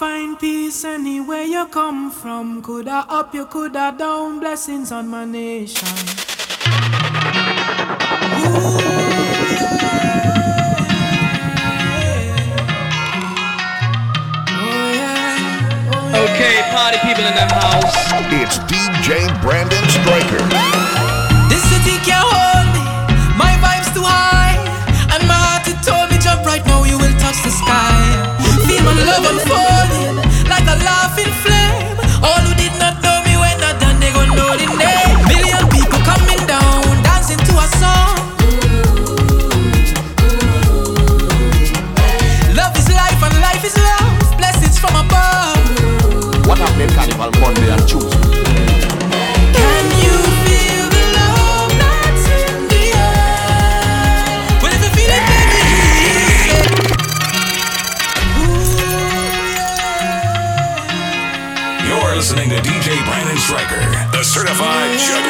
find peace anywhere you come from. Coulda up, you coulda down. Blessings on my nation. Okay, party people in the house. It's DJ Brandon Stryker. This city can Certified Juggler.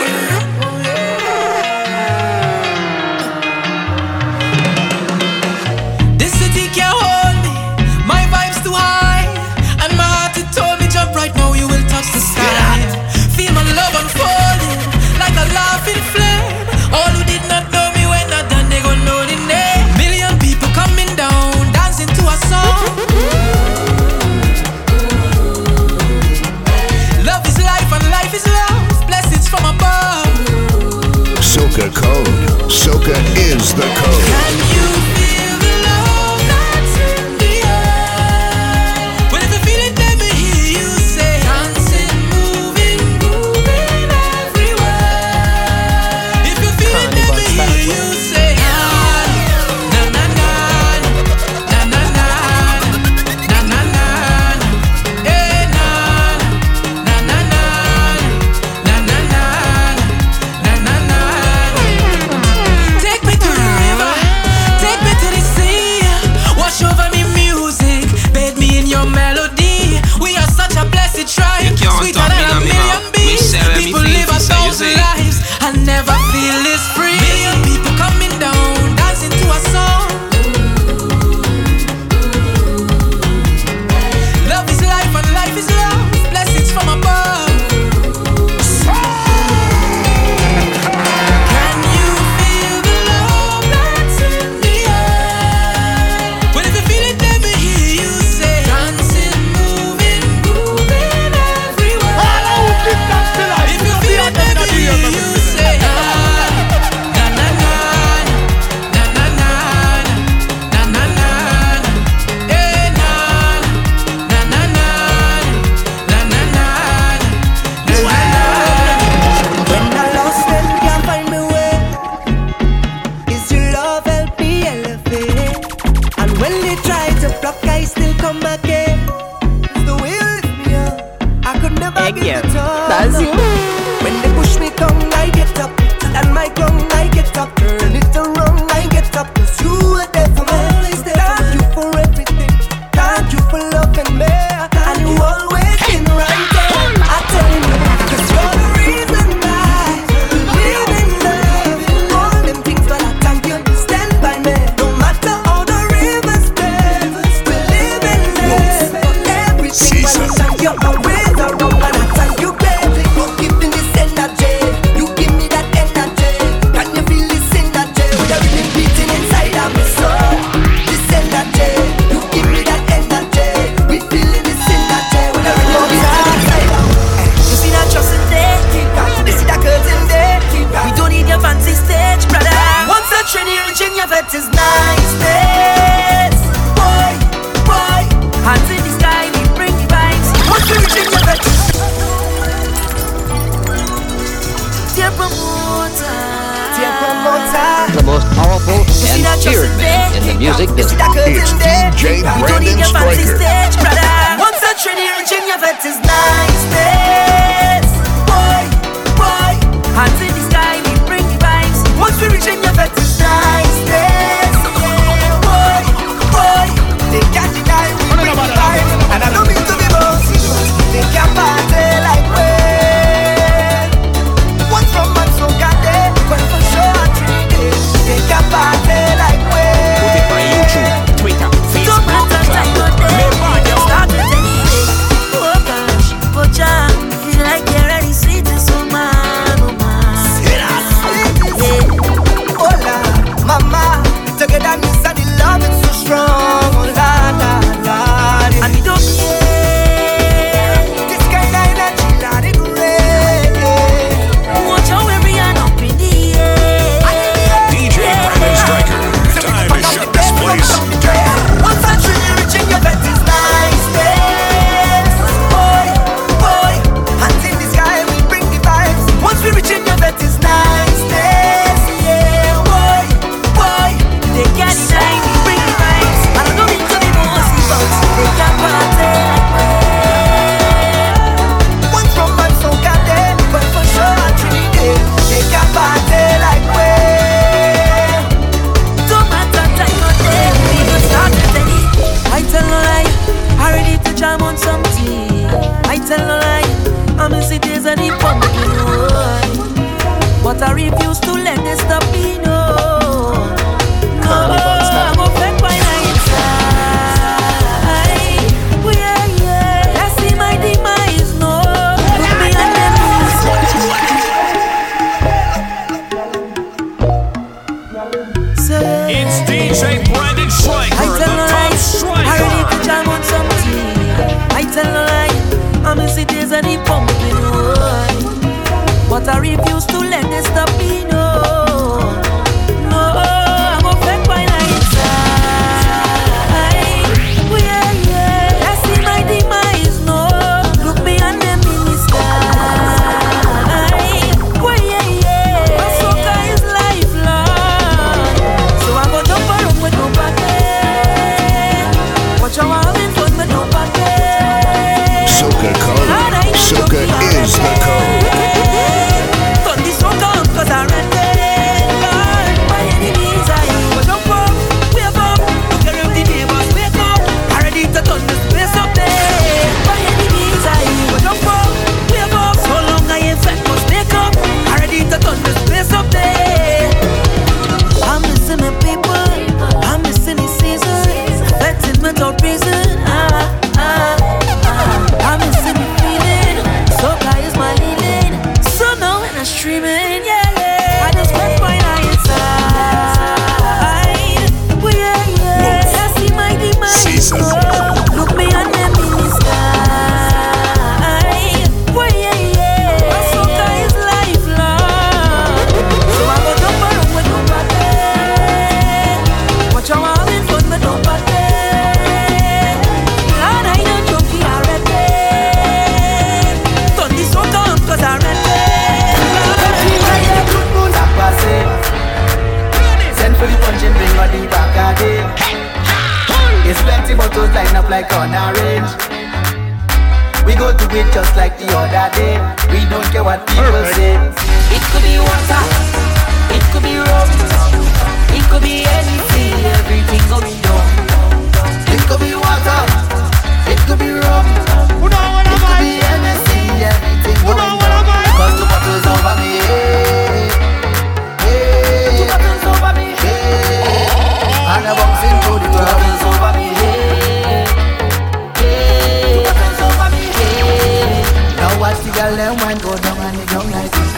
Watch the girl them one go down and it down like this.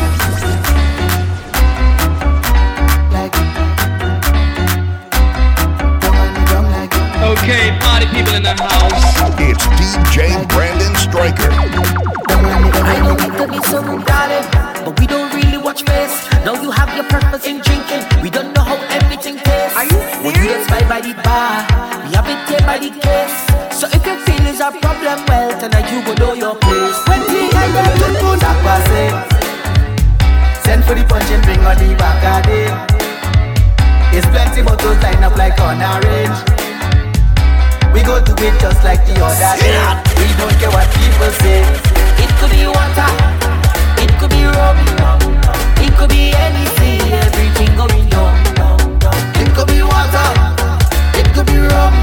Like down and it down like Okay, party people in the house. It's DJ Brandon Stryker. down and it down I know it could be so darling, but we don't really watch face. Now you have your purpose in drinking. We don't know how everything tastes. Are you serious? We get by by the bar, we have it here by the case. So if your feelings are problem, well tonight you go know your place. When the them look good that pass. Send for the punch and bring on the back of it. It's plenty bottles line up like on a range. We go to it just like the other day. We don't care what people say. It could be water, it could be rum, it could be anything, everything going down. It could be water, it could be rum,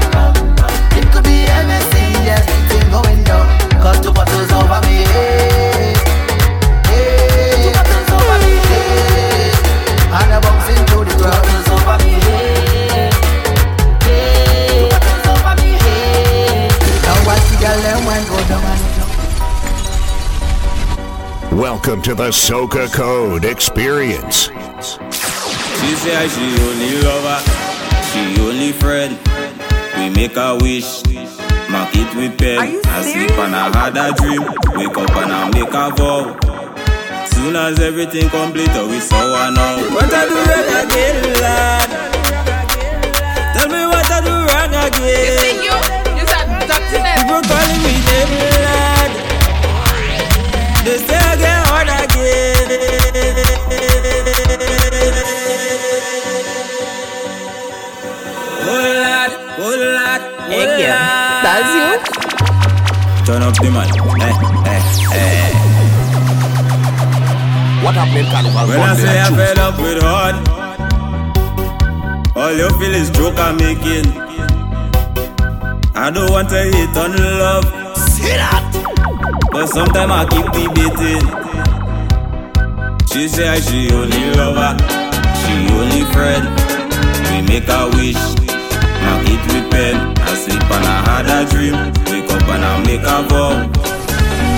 Welcome to the Soca Code Experience. She say she only lover, she only friend. We make a wish, mark it with pen. I sleep and I had a dream, wake up and I make a vow. Soon as everything complete, oh, we saw her now. What I do wrong again, lad? Tell me what I do wrong again. People calling me name, lad. They say I get hard again. up the man. Eh, eh, eh. What happened Carnival When I say I'm fed up with hard, all you feel is joke I'm making. I don't want to hate on love. See that? But sometimes I keep debating. She say she only lover, she only friend. We make a wish, now it repent. I sleep and I had a dream up and I'll make a vow.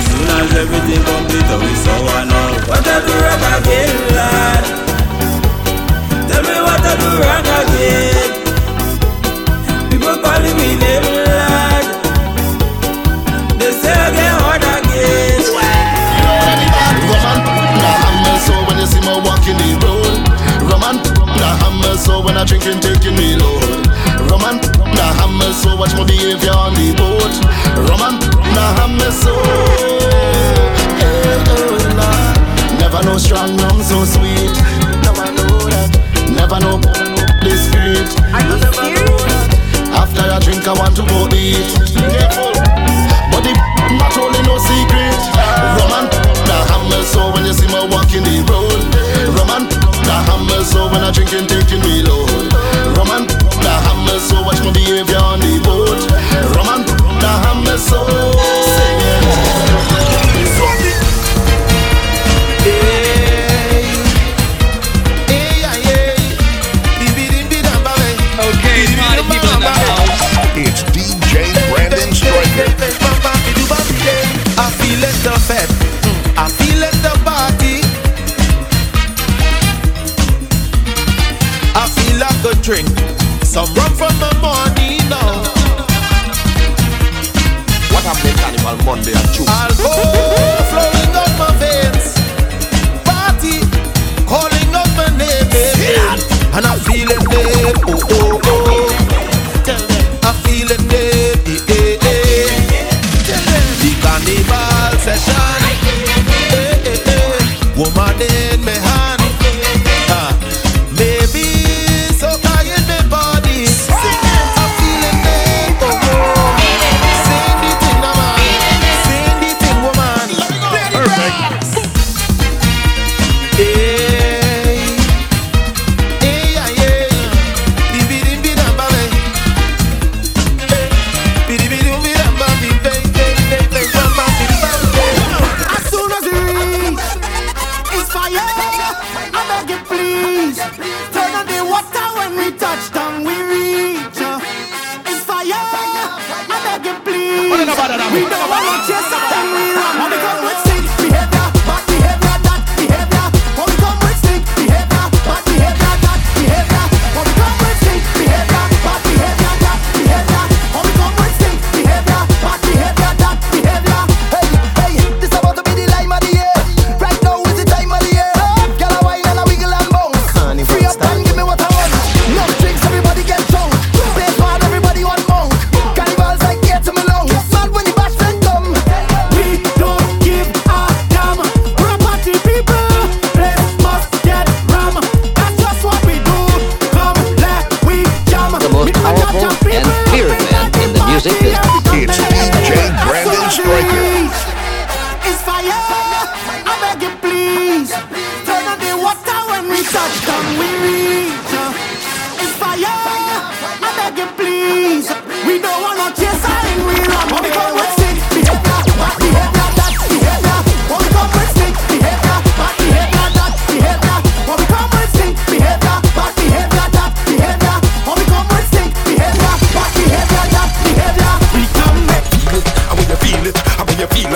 Soon as everything complete, I'll be sour now. What I do wrong again, lad? Tell me what I do wrong again. People calling me name, lad. They say I get hard again. You know what I mean? Roman, nah, I'm so when you see me walking the road. Roman, nah, I'm so when I drink and taking me low. Roman, nah, I'm so watch my behavior. Muhammad so. Never know strong rum so sweet. Never know this street. Are you serious? After I drink, I want to go eat. But the not only no secret. Roman the hammer so when you see me walking the road. Roman the hammer so when I drink and taking me load. Roman the hammer so watch my behavior.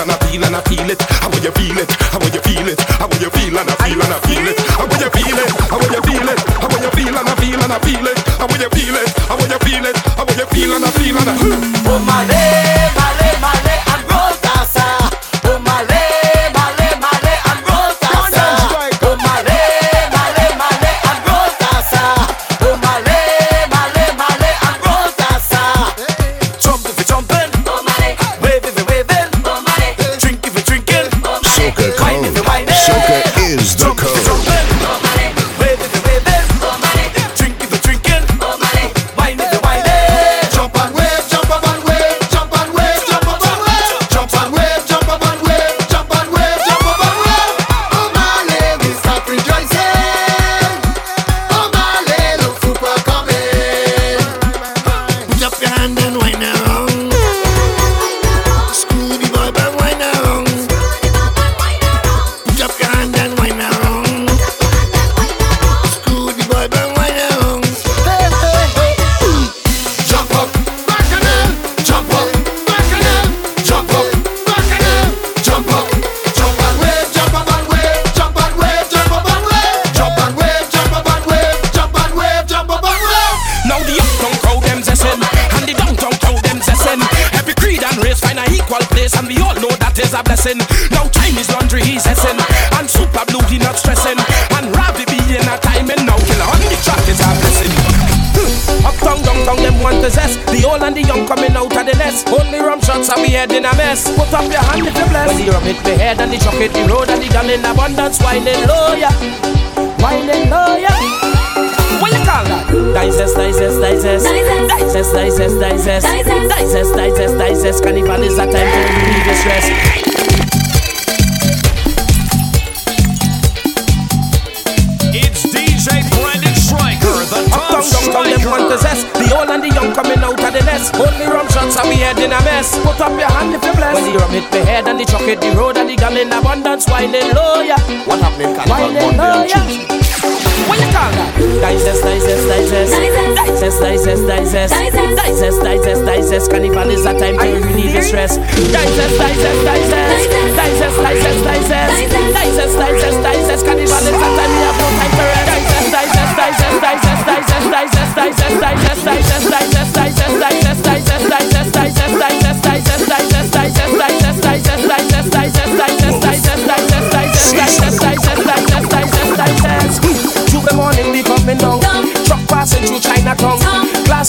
and I feel and I feel it. How will you feel it? How will you feel it? How will you feel and I feel and I feel it? How will you feel it? How will you feel it? How will you feel and I feel and I feel it? How will you feel it? How will you feel it? How will you feel and I feel and I feel it? Is a blessing. Now Chinese laundry he's essing, and Superblue he not stressing, and Ravi B in a timing now. Killer on the track is a blessing. Hmm. Uptown, downtown, them want to zest. The old and the young coming out of the nest. Only rum shots and we head in a mess. Put up your hand if you bless. When the rum hit me head and the truck hit the road and the gun in abundance, whining low, yeah. Whining low, yeah. What you call that? Digest, digest, digest. Digest, digest, digest. Digest, digest, digest. Carnival is a time to relieve your stress. Put up your hand if you bless. When the rum hit me head and the truck hit the road and the gun in abundance, whining low, yeah. What happening Carnival Whining Monday low, and. Tuesday? What you call that? Digest, digest, digest. Digest, digest, digest. Digest, digest, digest. Carnival is a time to relieve your stress. Digest, digest, digest. Digest,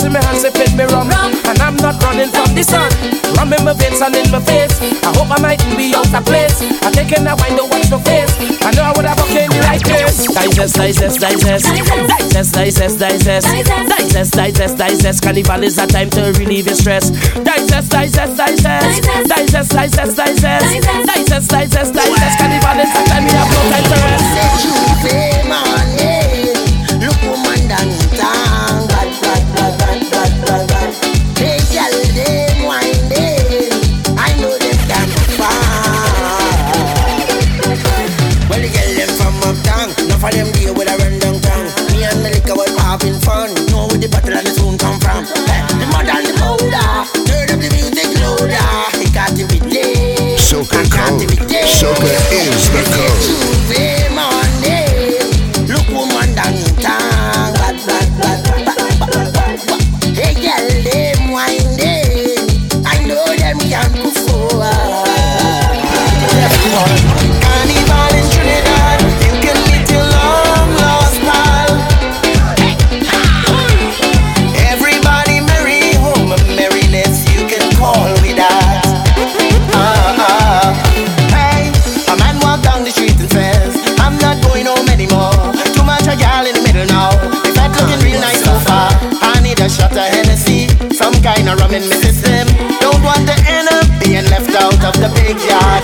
Glass in my hand sipping me rum. And I'm not running from the sun. Rum in my veins and in my face. I hope I mightn't be out of place. I'm taking a wine to watch no face. I know I would have okay me like this. Digest, digest, digest. Digest, digest, digest. Digest, digest, digest. Carnival is a time to relieve your stress. Digest, digest, digest. Digest, digest, digest. Digest, digest, digest. Carnival is a time you have no time to rest. Tuesday morning, Soca is the code. Of rum in my system. Don't want to end up being left out of the big yard.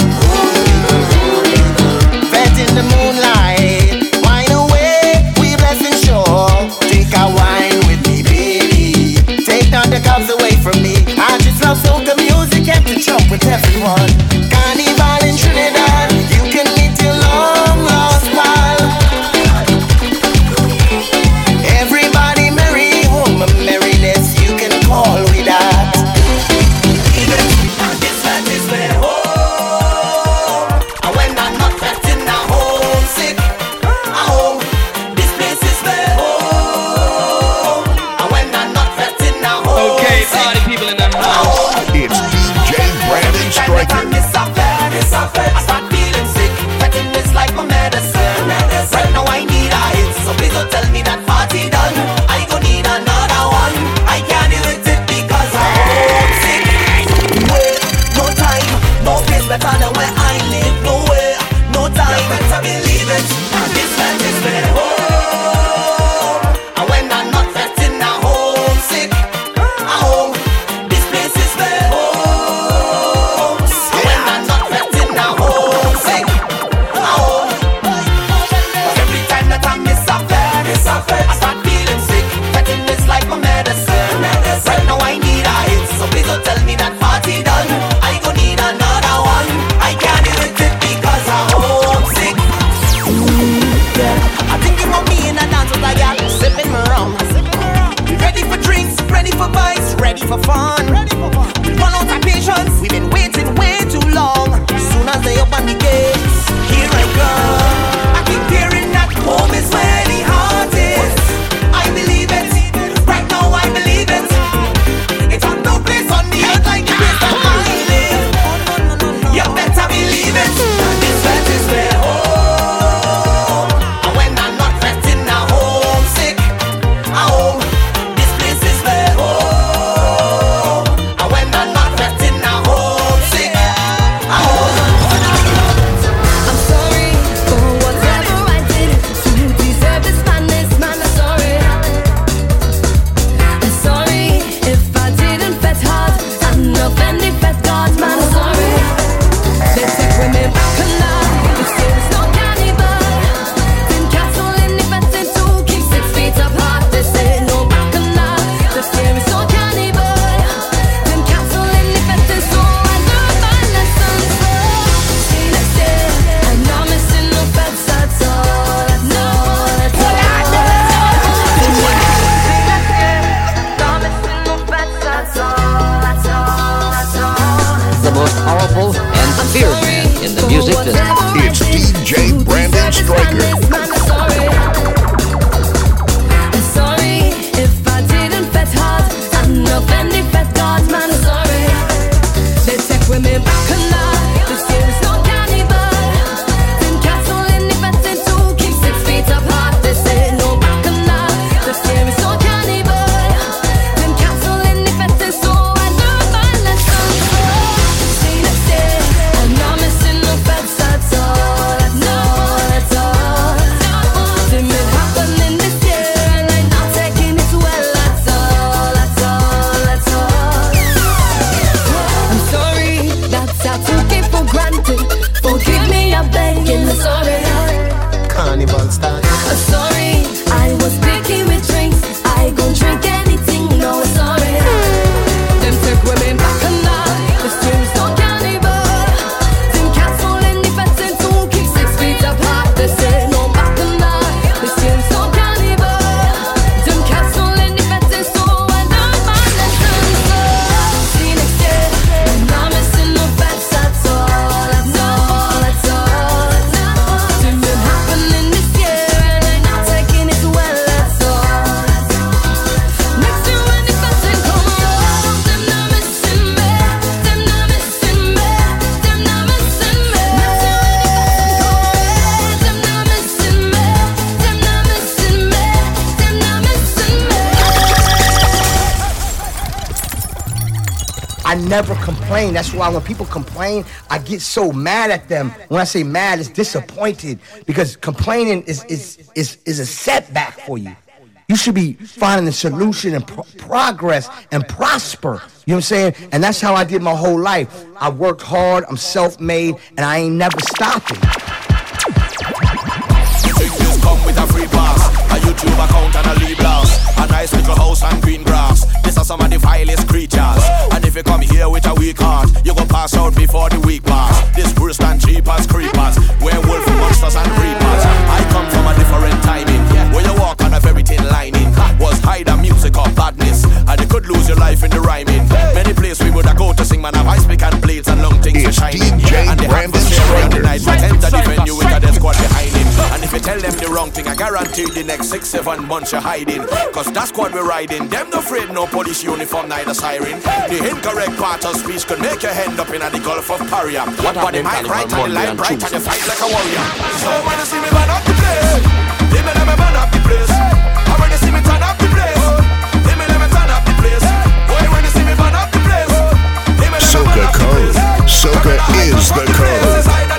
Vet in the moonlight, Brandon never complain. That's why when people complain, I get so mad at them. When I say mad, it's disappointed because complaining is is is, is a setback for you. You should be finding a solution and pro- progress and prosper. You know what I'm saying? And that's how I did my whole life. I worked hard, I'm self-made, and I ain't never stopping. Things come with a free pass, a YouTube account and a nice little house and green grass. These are some of the vilest creatures. And if you come here with a weak heart, you go pass out before the week pass. This worse than cheap as creepers, werewolf monsters and reapers. I come from a different timing, where you walk on a very thin lining. Was hide the music of badness, and you could lose your life in the rhyming. Many places we would have go to sing, man, have ice pick and blades and long things for shining. and the adversary on the night, might enter I guarantee the next six, seven months you're hiding. Cause that's squad we're riding. Them no afraid, no police uniform, neither siren. The incorrect part of speech could make your hand up in the Gulf of Paria. What but the happened, mic right and the Monday line and bright and you fight like a warrior. So when you see me burn up the place, they may let me burn up the place. And when you see me turn up the place, they may let me turn up the place. Boy, when you see me burn up the place, they may let me burn up the Code. place. Soca is the code.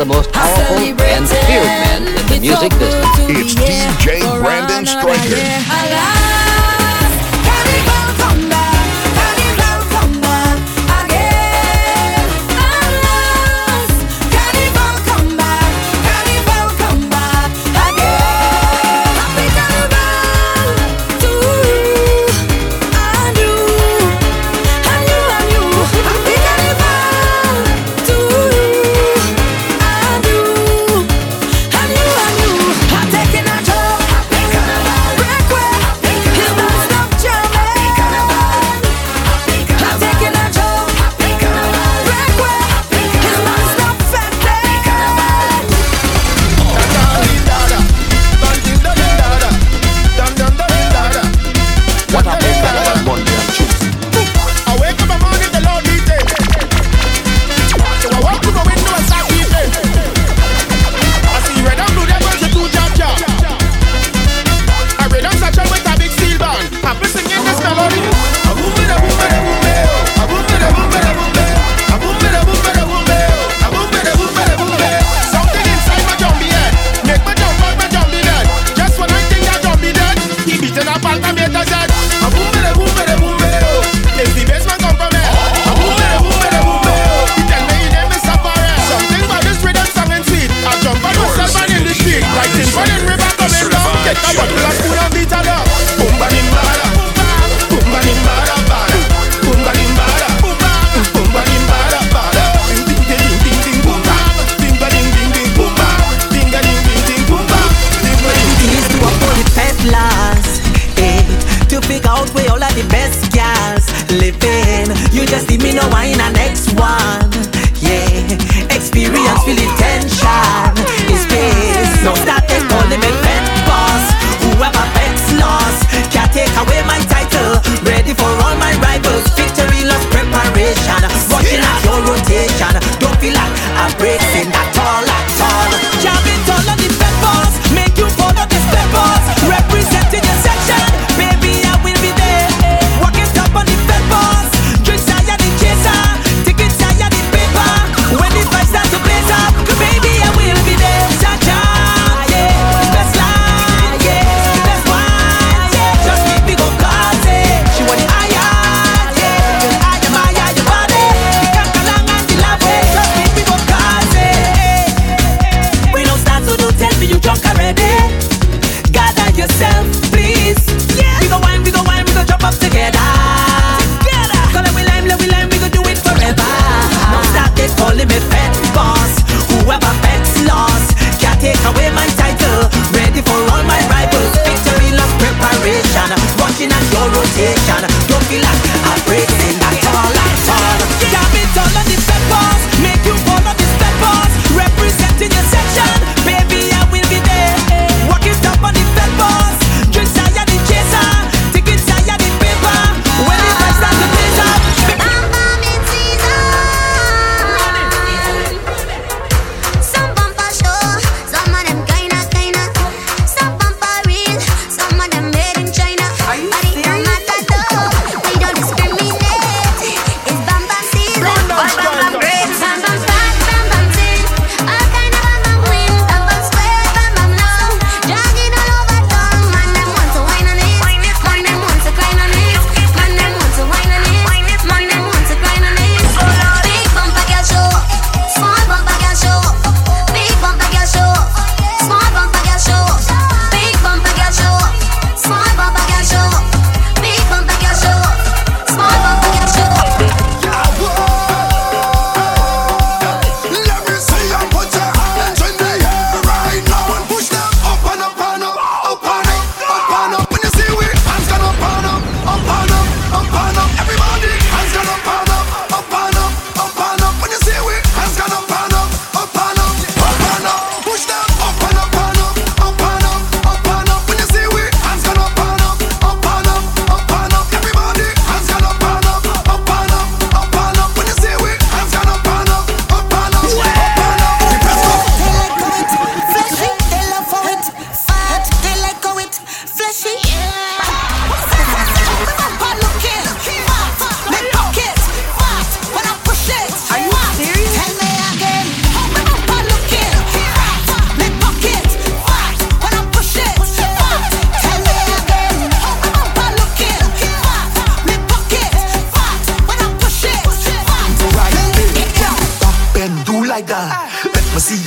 the most powerful and feared men in the music business. It's DJ Brandon Stryker.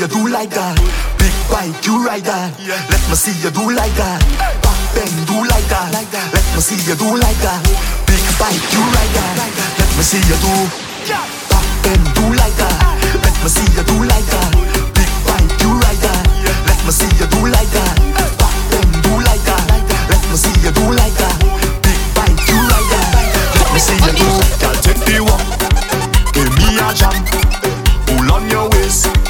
you do like that. Big bike, you ride that. Let me see you do like that. Back bang, do like that. Let me see you do like that. Big bike, you ride that. Let me see you do. Back bang, do like that. Let me see you do like that. Big bike, you ride that. Let me see you do like that. Back bang, do like that. Let me see you do like that. Big bike, you ride that. Let me see you do. Girl, take the walk. Give me a jam. Pull on your waist.